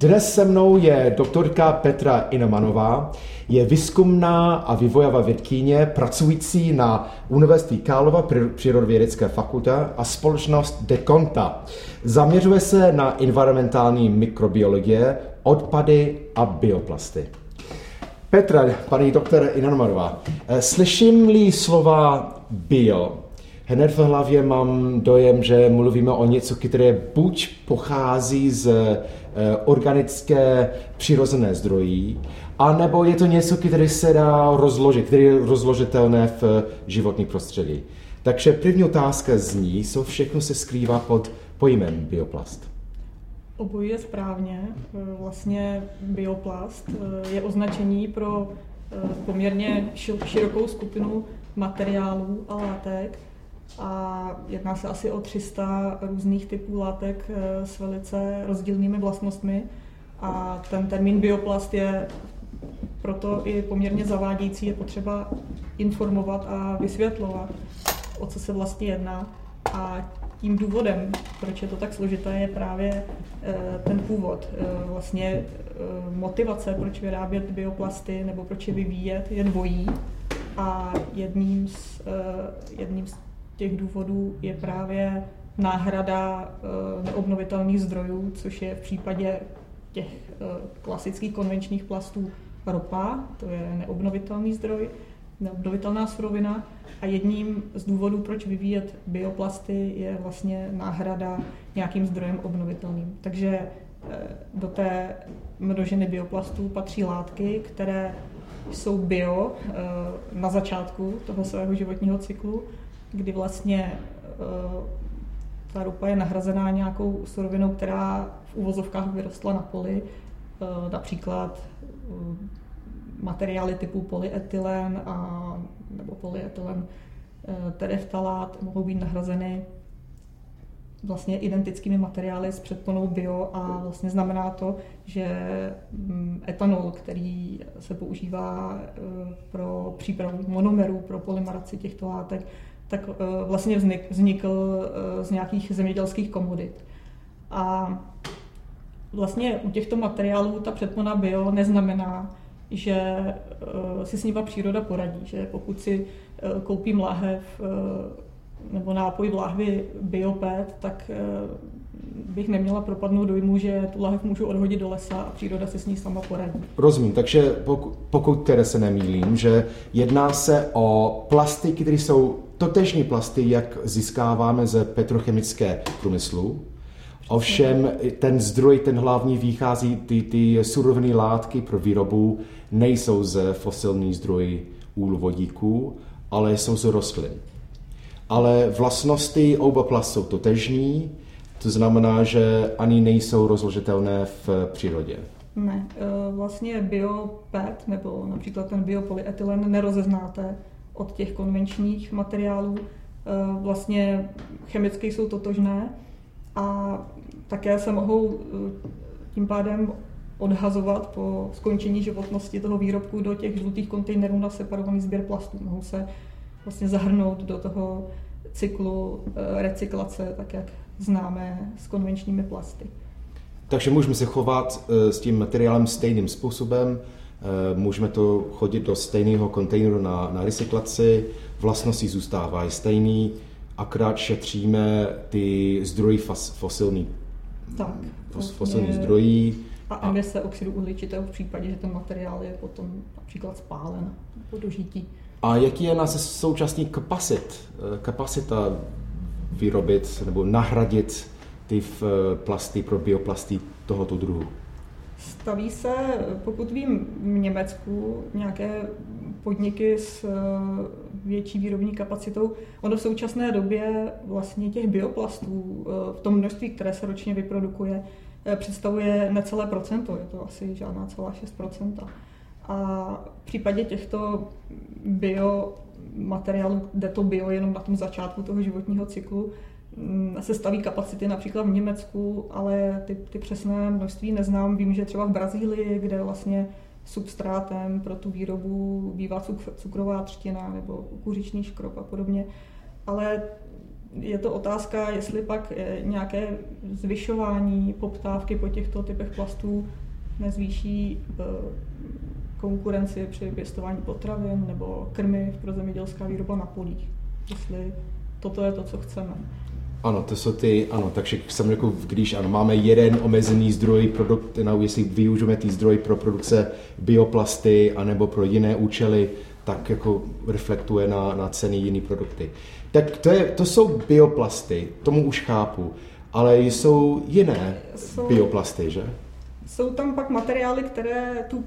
Dnes se mnou je doktorka Petra Inamanová, je výzkumná a vývojová vědkyně pracující na Univerzitě Kálova Přírodovědecké fakulta a společnost Dekonta. Zaměřuje se na environmentální mikrobiologie, odpady a bioplasty. Petra, paní doktor Inamanová, slyším-li slova bio, hned v hlavě mám dojem, že mluvíme o něco, které buď pochází z eh, organické přirozené zdrojí, anebo je to něco, které se dá rozložit, které je rozložitelné v životní prostředí. Takže první otázka zní, co všechno se skrývá pod pojmem bioplast. Obojí je správně. Vlastně bioplast eh, je označení pro eh, poměrně širokou skupinu materiálů a látek, a jedná se asi o 300 různých typů látek eh, s velice rozdílnými vlastnostmi a ten termín bioplast je proto i poměrně zavádějící, je potřeba informovat a vysvětlovat, o co se vlastně jedná. A tím důvodem, proč je to tak složité, je právě eh, ten původ. Eh, vlastně motivace, proč vyrábět bioplasty nebo proč je vyvíjet, je dvojí. A jedním z, jedním z těch důvodů je právě náhrada eh, neobnovitelných zdrojů, což je v případě těch eh, klasických konvenčních plastů ropa, to je neobnovitelný zdroj, neobnovitelná surovina. A jedním z důvodů, proč vyvíjet bioplasty, je vlastně náhrada nějakým zdrojem obnovitelným. Takže eh, do té množiny bioplastů patří látky, které jsou bio na začátku toho svého životního cyklu kdy vlastně uh, ta ropa je nahrazená nějakou surovinou, která v uvozovkách vyrostla na poli, uh, například uh, materiály typu polyetylen a, nebo polyetylen tereftalát mohou být nahrazeny vlastně identickými materiály s předponou bio a vlastně znamená to, že mm, etanol, který se používá pro přípravu monomerů, pro polymeraci těchto látek, tak eh, vlastně vznik, vznikl eh, z nějakých zemědělských komodit. A vlastně u těchto materiálů ta předpona bio neznamená, že eh, si s nima příroda poradí, že pokud si koupím láhev nebo nápoj v láhvi biopet, tak bych neměla propadnout dojmu, že tu lahev můžu odhodit do lesa a příroda se s ní sama poradí. Rozumím, takže pokud, pokud tedy se nemýlím, že jedná se o plasty, které jsou totežní plasty, jak získáváme ze petrochemické průmyslu. Ovšem ten zdroj, ten hlavní vychází, ty, ty surovinné látky pro výrobu nejsou z fosilní zdroj úlovodíků, ale jsou z rostlin. Ale vlastnosti oba plast jsou totežní, to znamená, že ani nejsou rozložitelné v přírodě. Ne, e, vlastně biopet nebo například ten biopolyetylen nerozeznáte od těch konvenčních materiálů. E, vlastně chemicky jsou totožné a také se mohou e, tím pádem odhazovat po skončení životnosti toho výrobku do těch žlutých kontejnerů na separovaný sběr plastů. Mohou se vlastně zahrnout do toho cyklu recyklace, tak jak známe s konvenčními plasty. Takže můžeme se chovat eh, s tím materiálem stejným způsobem, eh, můžeme to chodit do stejného kontejneru na, na recyklaci, vlastnosti zůstávají stejný, akorát šetříme ty zdroji fos, fosilní, tak, fos, fosilní zdrojí. A emise oxidu uhličitého v případě, že ten materiál je potom například spálen po dožití. A jaký je nás současný kapacit, eh, kapacita vyrobit nebo nahradit ty eh, plasty pro bioplasty tohoto druhu? Staví se, pokud vím, v Německu nějaké podniky s eh, větší výrobní kapacitou. Ono v současné době vlastně těch bioplastů eh, v tom množství, které se ročně vyprodukuje, představuje necelé procento, je to asi žádná celá 6 procenta. A v případě těchto bio materiálu, jde to bio jenom na tom začátku toho životního cyklu, se staví kapacity například v Německu, ale ty, ty přesné množství neznám. Vím, že třeba v Brazílii, kde vlastně substrátem pro tu výrobu bývá cukrová třtina nebo kuřičný škrob a podobně. Ale je to otázka, jestli pak eh, nějaké zvyšování poptávky po těchto typech plastů nezvýší eh, konkurenci při pěstování potravin nebo krmy pro zemědělská výroba na polích. Jestli toto je to, co chceme. Ano, to jsou ty, ano, takže jsem řekl, když ano, máme jeden omezený zdroj, produkt, no, jestli využijeme ty zdroj pro produkce bioplasty anebo pro jiné účely, tak jako reflektuje na, na ceny jiný produkty. Tak to, je, to jsou bioplasty, tomu už chápu, ale jsou jiné jsou, bioplasty, že? Jsou tam pak materiály, které tu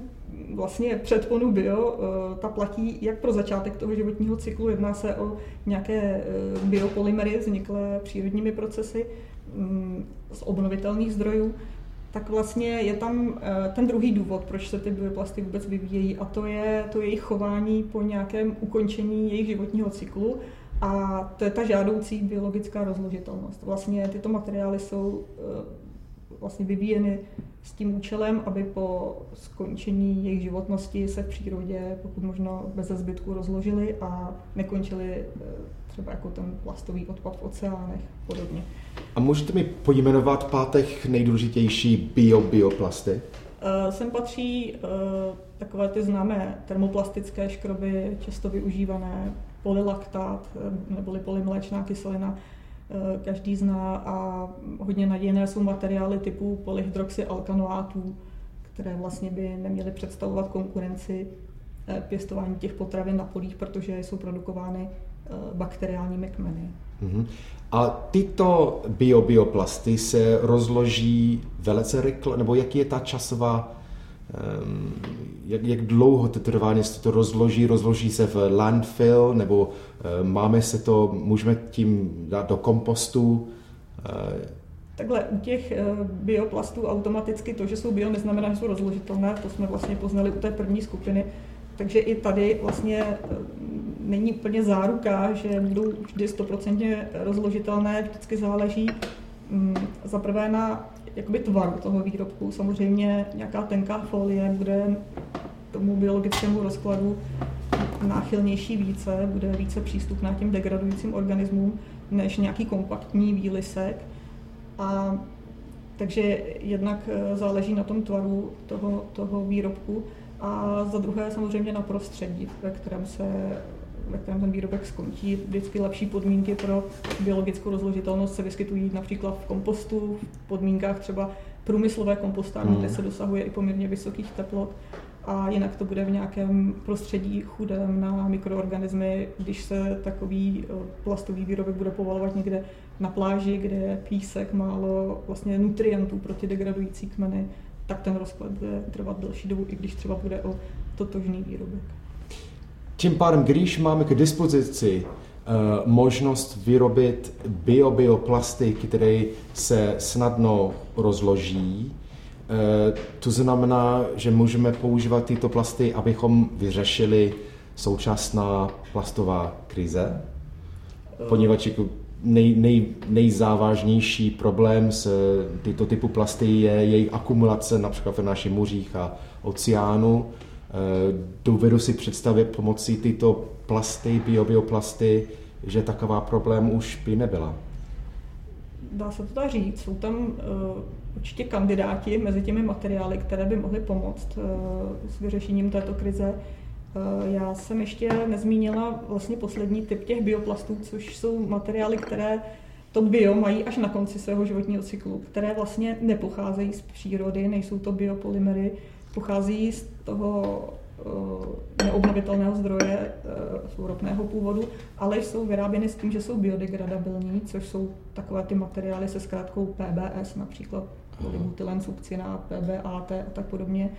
vlastně předponu bio, eh, ta platí jak pro začátek toho životního cyklu, jedná se o nějaké eh, biopolymery vzniklé přírodními procesy mm, z obnovitelných zdrojů, tak vlastně je tam eh, ten druhý důvod, proč se ty bioplasty vůbec vyvíjejí a to je to jejich chování po nějakém ukončení jejich životního cyklu a to je ta žádoucí biologická rozložitelnost. Vlastně tyto materiály jsou vlastně vyvíjeny s tím účelem, aby po skončení jejich životnosti se v přírodě pokud možno bez zbytku rozložili a nekončili eh, třeba jako ten plastový odpad v oceánech podobně. A můžete mi pojmenovat pátech nejdůležitější bio-bioplasty? Uh, sem patří uh, takové ty známé termoplastické škroby, často využívané polylaktát neboli polymléčná kyselina, Eh, každý zná a hodně nadějné jsou materiály typu polyhydroxyalkanoátů, které vlastně by neměly představovat konkurenci eh, pěstování těch potravin na polích, protože jsou produkovány eh, bakteriálními kmeny. Mm-hmm. A tyto biobioplasty se rozloží velice rychle, nebo jaký je ta časová jak, jak dlouho to trvá, jestli to rozloží, rozloží se v landfill, nebo eh, máme se to, můžeme tím dát do kompostu? Eh, Takhle u těch eh, bioplastů automaticky to, že jsou bio, neznamená, že jsou rozložitelné, to jsme vlastně poznali u té první skupiny. Takže i tady vlastně není úplně záruka, že budou vždy stoprocentně rozložitelné, vždycky záleží za prvé na jakoby tvaru toho výrobku. Samozřejmě nějaká tenká folie bude tomu biologickému rozkladu náchylnější více, bude více přístupná těm degradujícím organismům než nějaký kompaktní výlisek. A takže jednak eh, záleží na tom tvaru toho, toho výrobku a za druhé samozřejmě na prostředí, ve kterém se ve kterém ten výrobek skončí. Vždycky lepší podmínky pro biologickou rozložitelnost se vyskytují například v kompostu, v podmínkách třeba průmyslové kompostárny, hmm. kde se dosahuje i poměrně vysokých teplot a jinak to bude v nějakém prostředí chudém na mikroorganismy, když se takový eh, plastový výrobek bude povalovat někde na pláži, kde je písek, málo vlastně nutrientů pro ty degradující kmeny, tak ten rozklad bude trvat delší dobu, i když třeba bude o totožný výrobek. Tím pádem, když máme k dispozici uh, možnost vyrobit bio-bioplasty, které se snadno rozloží, uh, to znamená, že můžeme používat tyto plasty, abychom vyřešili současná plastová krize, poněvadž jako nej, nej, nejzávažnější problém s tyto typu plasty je jejich akumulace například v našich mořích a oceánu. Eh, dovedu si představit pomocí tyto plasty, biobioplasty, že taková problém už by nebyla. Dá se to tak říct. Jsou tam uh, určitě kandidáti mezi těmi materiály, které by mohly pomoct uh, s vyřešením této krize. Uh, já jsem ještě nezmínila vlastně poslední typ těch bioplastů, což jsou materiály, které to bio mají až na konci svého životního cyklu, které vlastně nepocházejí z přírody, nejsou to biopolymery, pochází z toho eh, neobnovitelného zdroje, eh, jsou ropného původu, ale jsou vyráběny s tím, že jsou biodegradabilní, což jsou takové ty materiály se zkrátkou PBS, například polybutylen, sukcina, PBAT a tak podobně.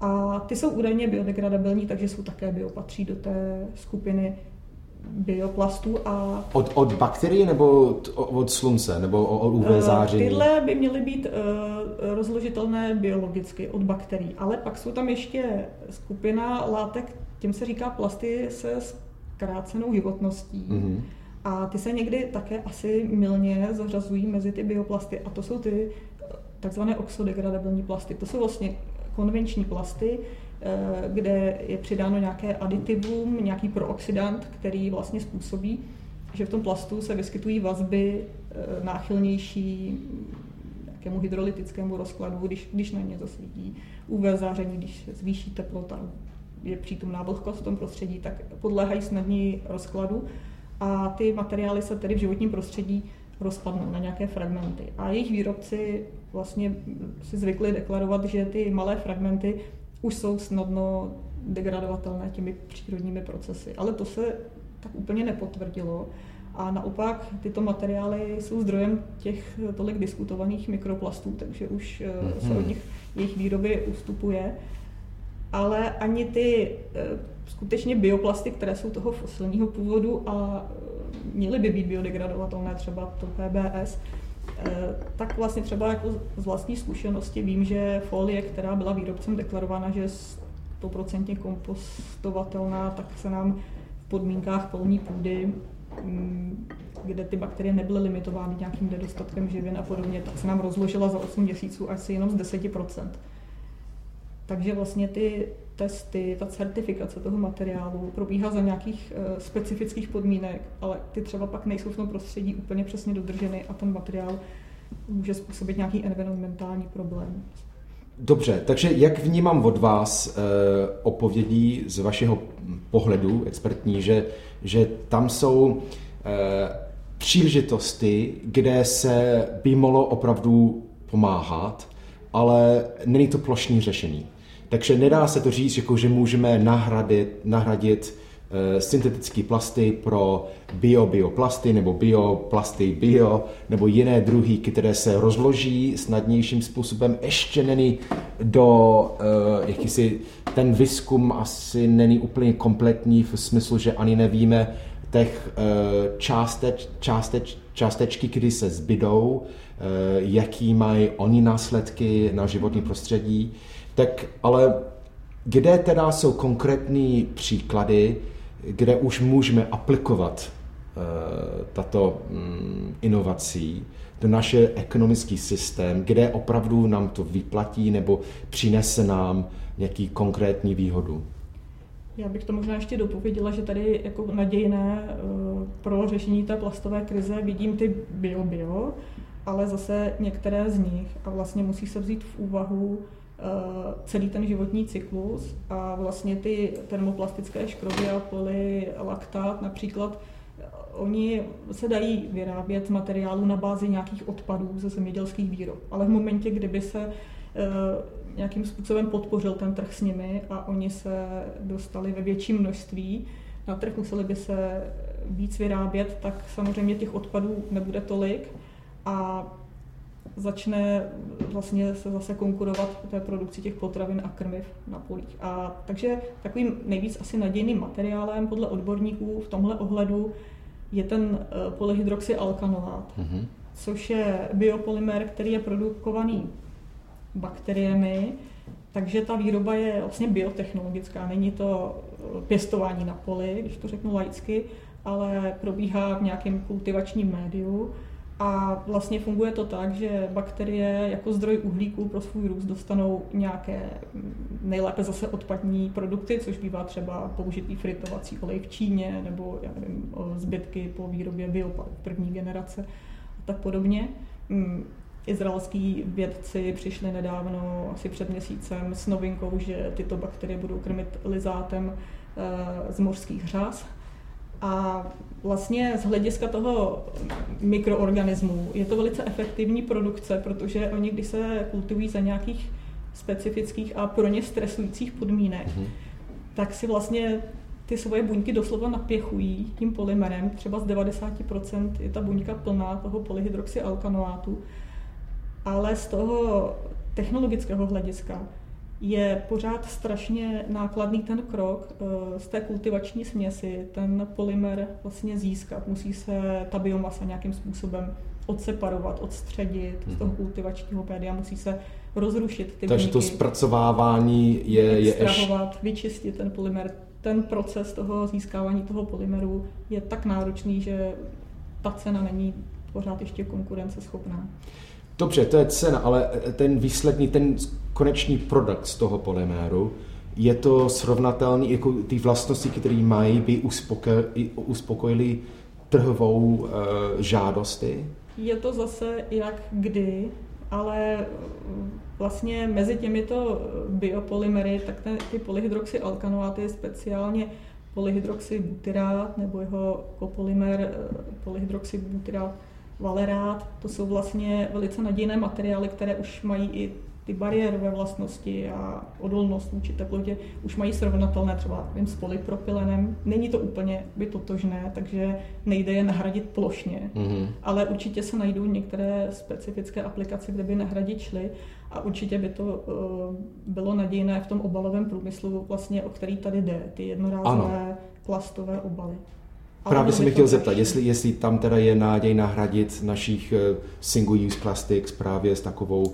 A ty jsou údajně biodegradabilní, takže jsou také biopatří do té skupiny bioplastů a... Od, od bakterií nebo od, od slunce, nebo od UV eh, záření? Tyhle by měly být uh, rozložitelné biologicky od bakterií, ale pak jsou tam ještě skupina látek, tím se říká plasty se zkrácenou životností. Mm-hmm. A ty se někdy také asi milně zařazují mezi ty bioplasty a to jsou ty takzvané oxodegradabilní plasty. To jsou vlastně konvenční plasty, Eh, kde je přidáno nějaké aditivum, nějaký prooxidant, který vlastně způsobí, že v tom plastu se vyskytují vazby e, náchylnější nějakému hydrolytickému rozkladu, když, když na ně zasvítí UV záření, když zvýší teplota, je přítomná vlhkost v tom prostředí, tak podléhají snadněji rozkladu a ty materiály se tedy v životním prostředí rozpadnou na nějaké fragmenty. A jejich výrobci vlastně si zvykli deklarovat, že ty malé fragmenty už jsou snadno degradovatelné těmi přírodními procesy. Ale to se tak úplně nepotvrdilo. A naopak tyto materiály jsou zdrojem těch tolik diskutovaných mikroplastů, takže už mm-hmm. se od nich jejich výroby ustupuje. Ale ani ty eh, skutečně bioplasty, které jsou toho fosilního původu a eh, měly by být biodegradovatelné, třeba to PBS, tak vlastně třeba jako z vlastní zkušenosti vím, že folie, která byla výrobcem deklarována, že je 100% kompostovatelná, tak se nám v podmínkách polní půdy mm, kde ty bakterie nebyly limitovány nějakým nedostatkem živin a podobně, tak se nám rozložila za 8 měsíců asi jenom z 10%. Takže vlastně ty testy, ta certifikace toho materiálu probíhá za nějakých uh, specifických podmínek, ale ty třeba pak nejsou v tom prostředí úplně přesně dodrženy a ten materiál může způsobit nějaký environmentální problém. Dobře, takže jak vnímám od vás uh, opovědí z vašeho pohledu expertní, že, že tam jsou uh, příležitosti, kde se by mohlo opravdu pomáhat, ale není to plošní řešení. Takže nedá se to říct, jako, že můžeme nahradit, nahradit uh, syntetické plasty pro bio-bioplasty nebo bioplasty bio nebo jiné druhy, které se rozloží snadnějším způsobem. Ještě není do, uh, jakýsi, ten výzkum asi není úplně kompletní v smyslu, že ani nevíme těch uh, částeč, částeč, částečky, kdy se zbydou, uh, jaký mají oni následky na životní prostředí. Tak ale kde teda jsou konkrétní příklady, kde už můžeme aplikovat uh, tato um, inovací do naše ekonomický systém, kde opravdu nám to vyplatí nebo přinese nám nějaký konkrétní výhodu? Já bych to možná ještě dopověděla, že tady jako nadějné uh, pro řešení té plastové krize vidím ty bio-bio, ale zase některé z nich. A vlastně musí se vzít v úvahu Eh, celý ten životní cyklus a vlastně ty termoplastické škroby a polylaktát například eh, Oni se dají vyrábět z materiálu na bázi nějakých odpadů ze zemědělských výrob, ale v momentě, kdyby se eh, nějakým způsobem podpořil ten trh s nimi a oni se dostali ve větším množství na trh, museli by se víc vyrábět, tak samozřejmě těch odpadů nebude tolik a začne vlastně se zase konkurovat té produkci těch potravin a krmiv na polích. A takže takovým nejvíc asi nadějným materiálem podle odborníků v tomhle ohledu je ten eh, polyhydroxyalkanolát, mm-hmm. což je biopolymer, který je produkovaný bakteriemi, takže ta výroba je vlastně biotechnologická, není to eh, pěstování na poli, když to řeknu laicky, ale probíhá v nějakém kultivačním médiu a vlastně funguje to tak, že bakterie jako zdroj uhlíku pro svůj růst dostanou nějaké mm, nejlépe zase odpadní produkty, což bývá třeba použitý fritovací olej v Číně nebo já nevím, zbytky po výrobě biopaliv první generace a tak podobně. Izraelský vědci přišli nedávno, asi před měsícem, s novinkou, že tyto bakterie budou krmit lizátem eh, z mořských řas a vlastně z hlediska toho mikroorganismu je to velice efektivní produkce, protože oni, když se kultivují za nějakých specifických a pro ně stresujících podmínek, mm-hmm. tak si vlastně ty svoje buňky doslova napěchují tím polymerem. Třeba z 90% je ta buňka plná toho polyhydroxyalkanoátu. Ale z toho technologického hlediska je pořád strašně nákladný ten krok eh, z té kultivační směsi, ten polymer vlastně získat. Musí se ta biomasa nějakým způsobem odseparovat, odstředit z toho mhm. kultivačního pédia, musí se rozrušit ty Takže to zpracovávání je, je ještě... vyčistit ten polymer. Ten proces toho získávání toho polymeru je tak náročný, že ta cena není pořád ještě konkurenceschopná. Dobře, to je cena, ale ten výsledný, ten konečný produkt z toho polyméru, je to srovnatelný, jako ty vlastnosti, které mají, by uspokojili trhovou žádosti? Je to zase jak kdy, ale vlastně mezi těmito biopolymery, tak ten, ty polyhydroxyalkanoáty, speciálně polyhydroxybutyrát nebo jeho kopolymer polyhydroxybutyrát valerát, to jsou vlastně velice nadějné materiály, které už mají i ty bariérové vlastnosti a odolnost vůči teplotě už mají srovnatelné třeba vím, s polypropylenem. Není to úplně by totožné, takže nejde je nahradit plošně, mm-hmm. ale určitě se najdou některé specifické aplikace, kde by nahradit šly a určitě by to uh, bylo nadějné v tom obalovém průmyslu, vlastně, o který tady jde, ty jednorázové ano. plastové obaly. Právě jsem mi chtěl zeptat, jestli, jestli tam teda je náděj nahradit našich uh, single-use plastics právě s takovou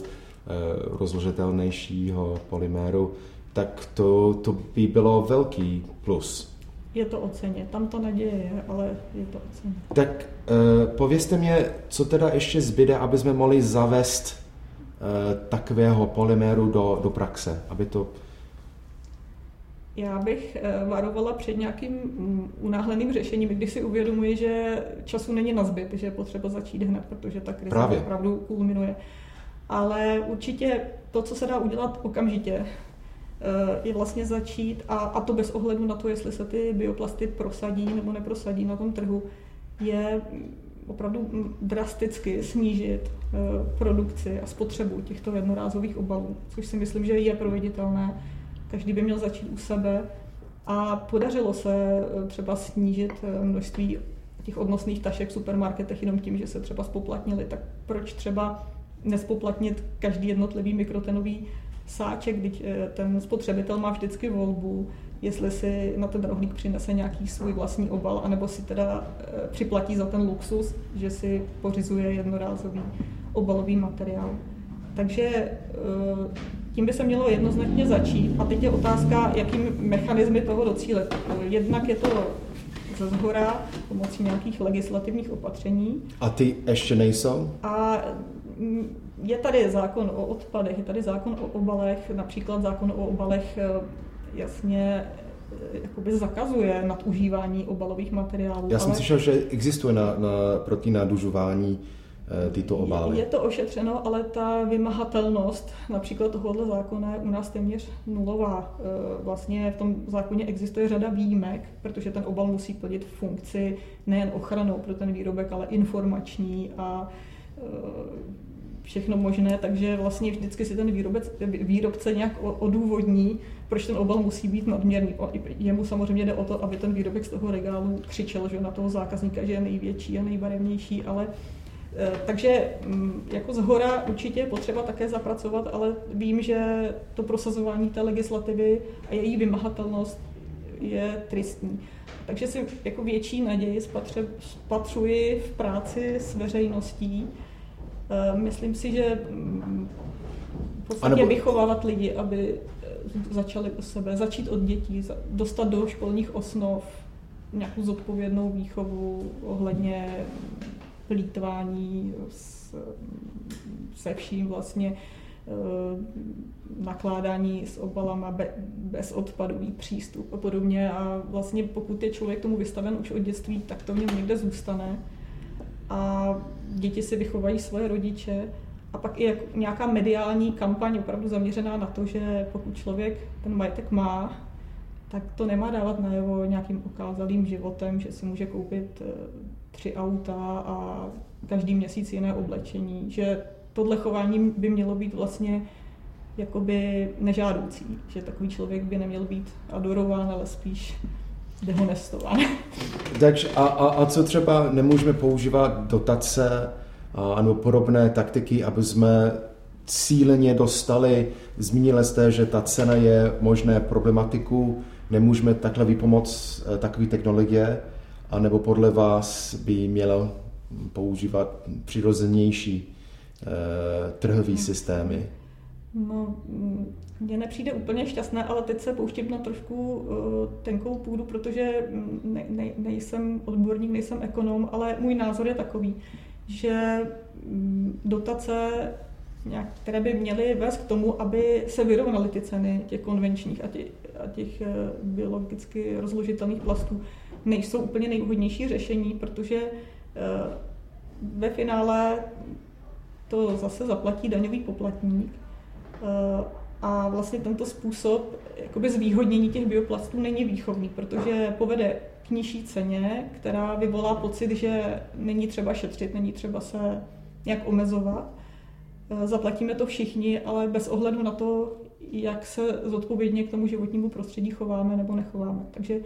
Eh, rozložitelnějšího polyméru, tak to, to by bylo velký plus. Je to oceně. Tam to naděje je, ale je to oceně. Tak uh, povězte mě, co teda ještě zbyde, aby jsme mohli zavést uh, takového polyméru do, do praxe, aby to já bych varovala před nějakým mm, unáhleným řešením, když si uvědomuji, že času není na zbyt, že je potřeba začít hned, protože ta krize Právě. opravdu kulminuje. Ale určitě to, co se dá udělat okamžitě, eh, je vlastně začít, a, a to bez ohledu na to, jestli se ty bioplasty prosadí nebo neprosadí na tom trhu, je opravdu drasticky snížit eh, produkci a spotřebu těchto jednorázových obalů, což si myslím, že je proveditelné. Každý by měl začít u sebe a podařilo se eh, třeba snížit množství těch odnosných tašek v supermarketech jenom tím, že se třeba spoplatnili. Tak proč třeba nespoplatnit každý jednotlivý mikrotenový sáček, když eh, ten spotřebitel má vždycky volbu, jestli si na ten rohlík přinese nějaký svůj vlastní obal, anebo si teda eh, připlatí za ten luxus, že si pořizuje jednorázový obalový materiál. Takže eh, tím by se mělo jednoznačně začít. A teď je otázka, jakým mechanizmy toho docílit. Jednak je to ze zhora pomocí nějakých legislativních opatření. A ty ještě nejsou? A je tady zákon o odpadech, je tady zákon o obalech, například zákon o obalech eh, jasně eh, jakoby zakazuje nadužívání obalových materiálů. Já jsem ale... slyšel, že existuje na, na, proti nadužování tyto obaly. Je to ošetřeno, ale ta vymahatelnost například tohohle zákona je u nás téměř nulová. Vlastně v tom zákoně existuje řada výjimek, protože ten obal musí plnit funkci nejen ochranou pro ten výrobek, ale informační a všechno možné, takže vlastně vždycky si ten výrobec, výrobce nějak odůvodní, proč ten obal musí být nadměrný. Jemu samozřejmě jde o to, aby ten výrobek z toho regálu křičel že na toho zákazníka, že je největší a nejbarevnější, ale eh, takže mm, jako z hora určitě je potřeba také zapracovat, ale vím, že to prosazování té legislativy a její vymahatelnost je tristní. Takže si jako větší naději spatřuji v práci s veřejností, Eh, myslím si, že mm, v podstatě vychovávat lidi, aby eh, začali o sebe, začít od dětí, dostat do školních osnov nějakou zodpovědnou výchovu ohledně plítvání se vším vlastně eh, nakládání s obalama, bez odpadový přístup a podobně. A vlastně pokud je člověk tomu vystaven už od dětství, tak to v něm někde zůstane a děti si vychovají svoje rodiče a pak i nějaká mediální kampaň opravdu zaměřená na to, že pokud člověk ten majetek má, tak to nemá dávat najevo nějakým okázalým životem, že si může koupit eh, tři auta a každý měsíc jiné oblečení, že tohle chování by mělo být vlastně jakoby nežádoucí, že takový člověk by neměl být adorován, ale spíš dehonestován. Takže a, a, a co třeba nemůžeme používat dotace a, podobné taktiky, aby jsme cíleně dostali, zmínili jste, že ta cena je možné problematiku, nemůžeme takhle vypomoct eh, takové technologie, anebo podle vás by měl používat přirozenější eh, trhové systémy? No, mně nepřijde úplně šťastné, ale teď se pouštím na trošku uh, tenkou půdu, protože ne, ne, nejsem odborník, nejsem ekonom, ale můj názor je takový, že mm, dotace, nějak, které by měly vést k tomu, aby se vyrovnaly ty ceny těch konvenčních a těch, a těch uh, biologicky rozložitelných plastů, nejsou úplně nejvhodnější řešení, protože ve finále to zase zaplatí daňový poplatník. A vlastně tento způsob jakoby zvýhodnění těch bioplastů není výchovný, protože povede k nižší ceně, která vyvolá pocit, že není třeba šetřit, není třeba se nějak omezovat. Eh, zaplatíme to všichni, ale bez ohledu na to, jak se zodpovědně k tomu životnímu prostředí chováme nebo nechováme. Takže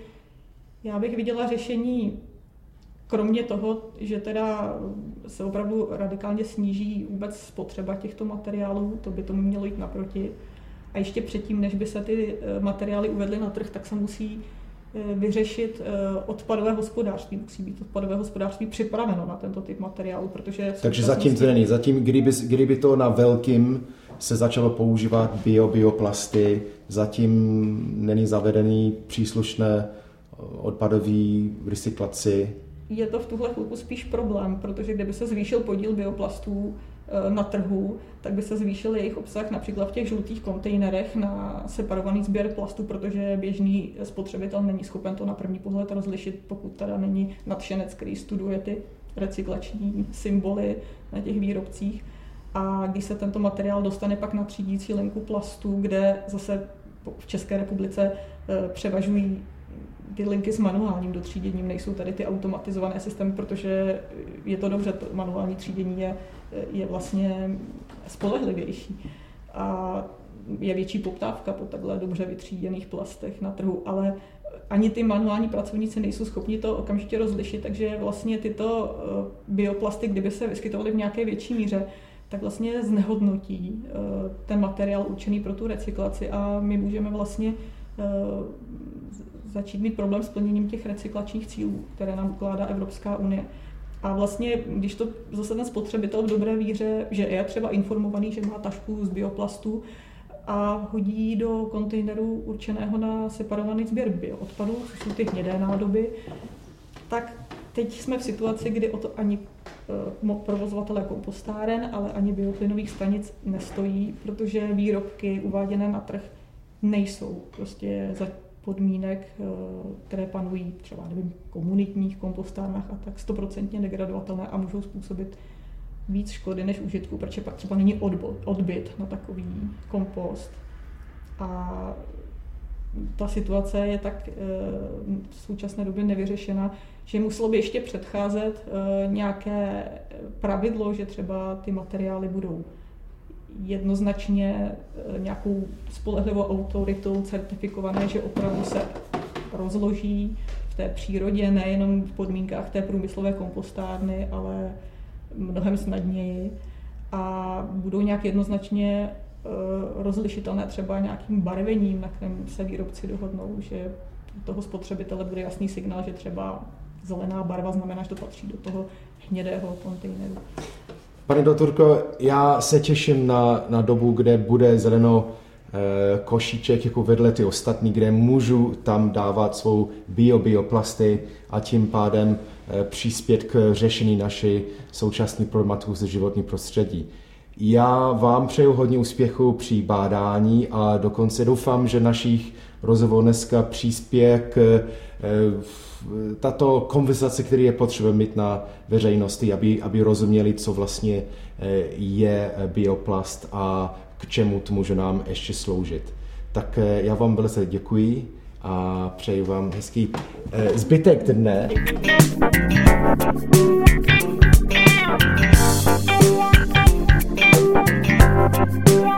já bych viděla řešení, kromě toho, že teda se opravdu radikálně sníží vůbec spotřeba těchto materiálů, to by tomu mělo jít naproti. A ještě předtím, než by se ty eh, materiály uvedly na trh, tak se musí Eh, vyřešit eh, odpadové hospodářství. Musí být odpadové hospodářství připraveno na tento typ materiálu, protože... Takže zatím to není. Zatím, kdyby, kdyby to na velkým se začalo používat bio, bioplasty, zatím není zavedený příslušné eh, odpadový recyklaci. Je to v tuhle chvilku spíš problém, protože kdyby se zvýšil podíl bioplastů Eh, na trhu, tak by se zvýšil jejich obsah například v těch žlutých kontejnerech na separovaný sběr plastu, protože běžný spotřebitel není schopen to na první pohled rozlišit, pokud teda není nadšenec, který studuje ty recyklační symboly na těch výrobcích. A když se tento materiál dostane pak na třídící linku plastu, kde zase v České republice eh, převažují ty linky s manuálním dotříděním, nejsou tady ty automatizované systémy, protože je to dobře, to manuální třídění je, je vlastně spolehlivější. A je větší poptávka po takhle dobře vytříděných plastech na trhu, ale ani ty manuální pracovníci nejsou schopni to okamžitě rozlišit, takže vlastně tyto eh, bioplasty, kdyby se vyskytovaly v nějaké větší míře, tak vlastně znehodnotí eh, ten materiál určený pro tu recyklaci a my můžeme vlastně eh, začít mít problém s plněním těch recyklačních cílů, které nám ukládá Evropská unie. A vlastně, když to zase ten spotřebitel v dobré víře, že je třeba informovaný, že má tašku z bioplastu a hodí do kontejneru určeného na separovaný sběr bioodpadů, což jsou ty hnědé nádoby, tak teď jsme v situaci, kdy o to ani eh, provozovatele kompostáren, ale ani bioplynových stanic nestojí, protože výrobky uváděné na trh nejsou prostě za podmínek, eh, které panují třeba nevím, komunitních kompostárnách a tak stoprocentně degradovatelné a můžou způsobit víc škody než užitku, protože pak třeba není odbyt na takový kompost. A ta situace je tak eh, v současné době nevyřešena, že muselo by ještě předcházet eh, nějaké pravidlo, že třeba ty materiály budou jednoznačně eh, nějakou spolehlivou autoritou certifikované, že opravdu se rozloží v té přírodě, nejenom v podmínkách té průmyslové kompostárny, ale mnohem snadněji. A budou nějak jednoznačně rozlišitelné třeba nějakým barvením, na kterém se výrobci dohodnou, že toho spotřebitele bude jasný signál, že třeba zelená barva znamená, že to patří do toho hnědého kontejneru. Pane doktorko, já se těším na, na dobu, kde bude zeleno e, košíček jako vedle ty ostatní, kde můžu tam dávat svou bio-bioplasty a tím pádem e, přispět k řešení naší současné problematiky ze životní prostředí. Já vám přeju hodně úspěchu při bádání a dokonce doufám, že našich rozhovor dneska přispěje k e, tato konverzace, který je potřeba mít na veřejnosti, aby, aby rozuměli, co vlastně eh, je bioplast a k čemu to může nám ještě sloužit. Tak eh, já vám velice děkuji a přeji vám hezký eh, zbytek dne. Yeah.